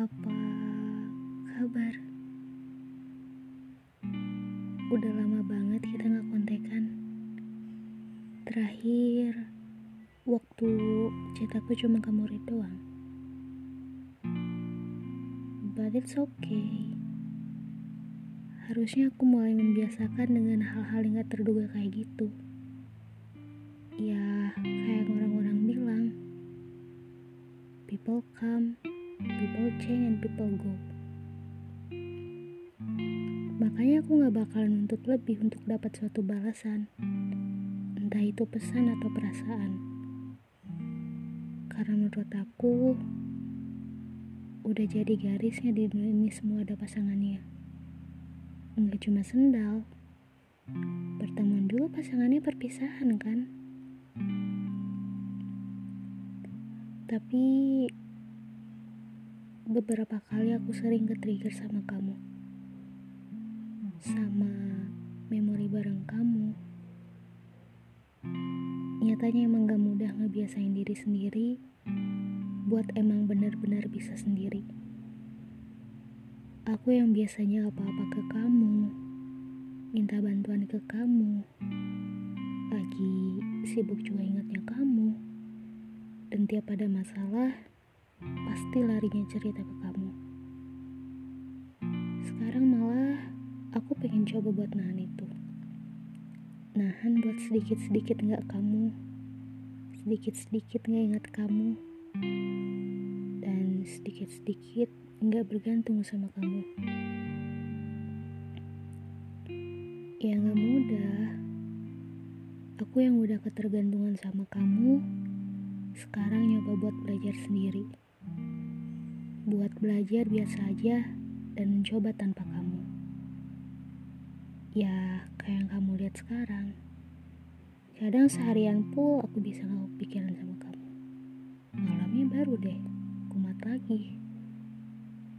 Apa kabar? Udah lama banget kita gak kontekan. Terakhir, waktu chat aku cuma ke murid doang. But it's okay. Harusnya aku mulai membiasakan dengan hal-hal yang gak terduga kayak gitu. Ya, kayak orang-orang bilang, people come people change, and people go. Makanya aku gak bakalan nuntut lebih untuk dapat suatu balasan. Entah itu pesan atau perasaan. Karena menurut aku, udah jadi garisnya di dunia ini semua ada pasangannya. Enggak cuma sendal. Pertemuan dulu pasangannya perpisahan kan? Tapi beberapa kali aku sering ke-trigger sama kamu sama memori bareng kamu. Nyatanya emang gak mudah ngebiasain diri sendiri buat emang benar-benar bisa sendiri. Aku yang biasanya apa-apa ke kamu, minta bantuan ke kamu, lagi sibuk juga ingatnya kamu, dan tiap ada masalah, pasti larinya cerita ke kamu. Sekarang malah aku pengen coba buat nahan itu. Nahan buat sedikit-sedikit nggak kamu. Sedikit-sedikit nggak ingat kamu. Dan sedikit-sedikit nggak bergantung sama kamu. Ya nggak mudah. Aku yang udah ketergantungan sama kamu sekarang nyoba buat belajar sendiri buat belajar biasa aja dan mencoba tanpa kamu Ya, kayak yang kamu lihat sekarang. Kadang seharian pun aku bisa gak pikiran sama kamu. Malamnya baru deh, kumat lagi.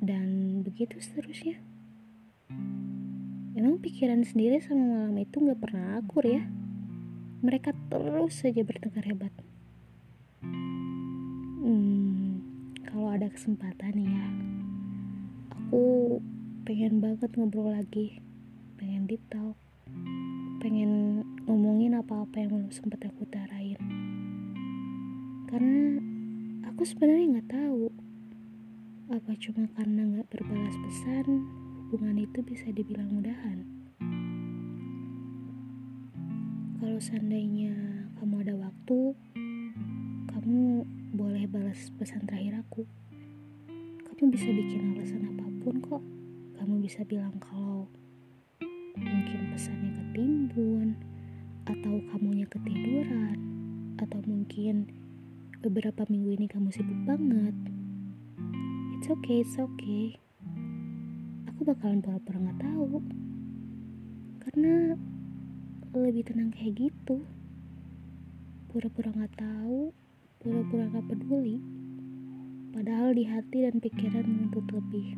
Dan begitu seterusnya. Emang pikiran sendiri sama malam itu gak pernah akur ya? Mereka terus saja bertengkar hebat. Kalau ada kesempatan ya, aku pengen banget ngobrol lagi. Pengen deep talk. Pengen ngomongin apa-apa yang belum sempat aku utarain. Karena aku sebenarnya nggak tahu apa cuma karena nggak berbalas pesan hubungan itu bisa dibilang mudahan. Kalau seandainya kamu ada waktu kamu boleh balas pesan terakhir aku. Kamu bisa bikin alasan apa pun kok. Kamu bisa bilang kalau mungkin pesannya ketimbun atau kamunya ketiduran atau mungkin beberapa minggu ini kamu sibuk banget. It's okay it's okay. Aku bakalan pura-pura nggak tahu. Karena lebih tenang kayak gitu. Pura-pura nggak tahu pura-pura nggak peduli. Padahal di hati dan pikiran menuntut lebih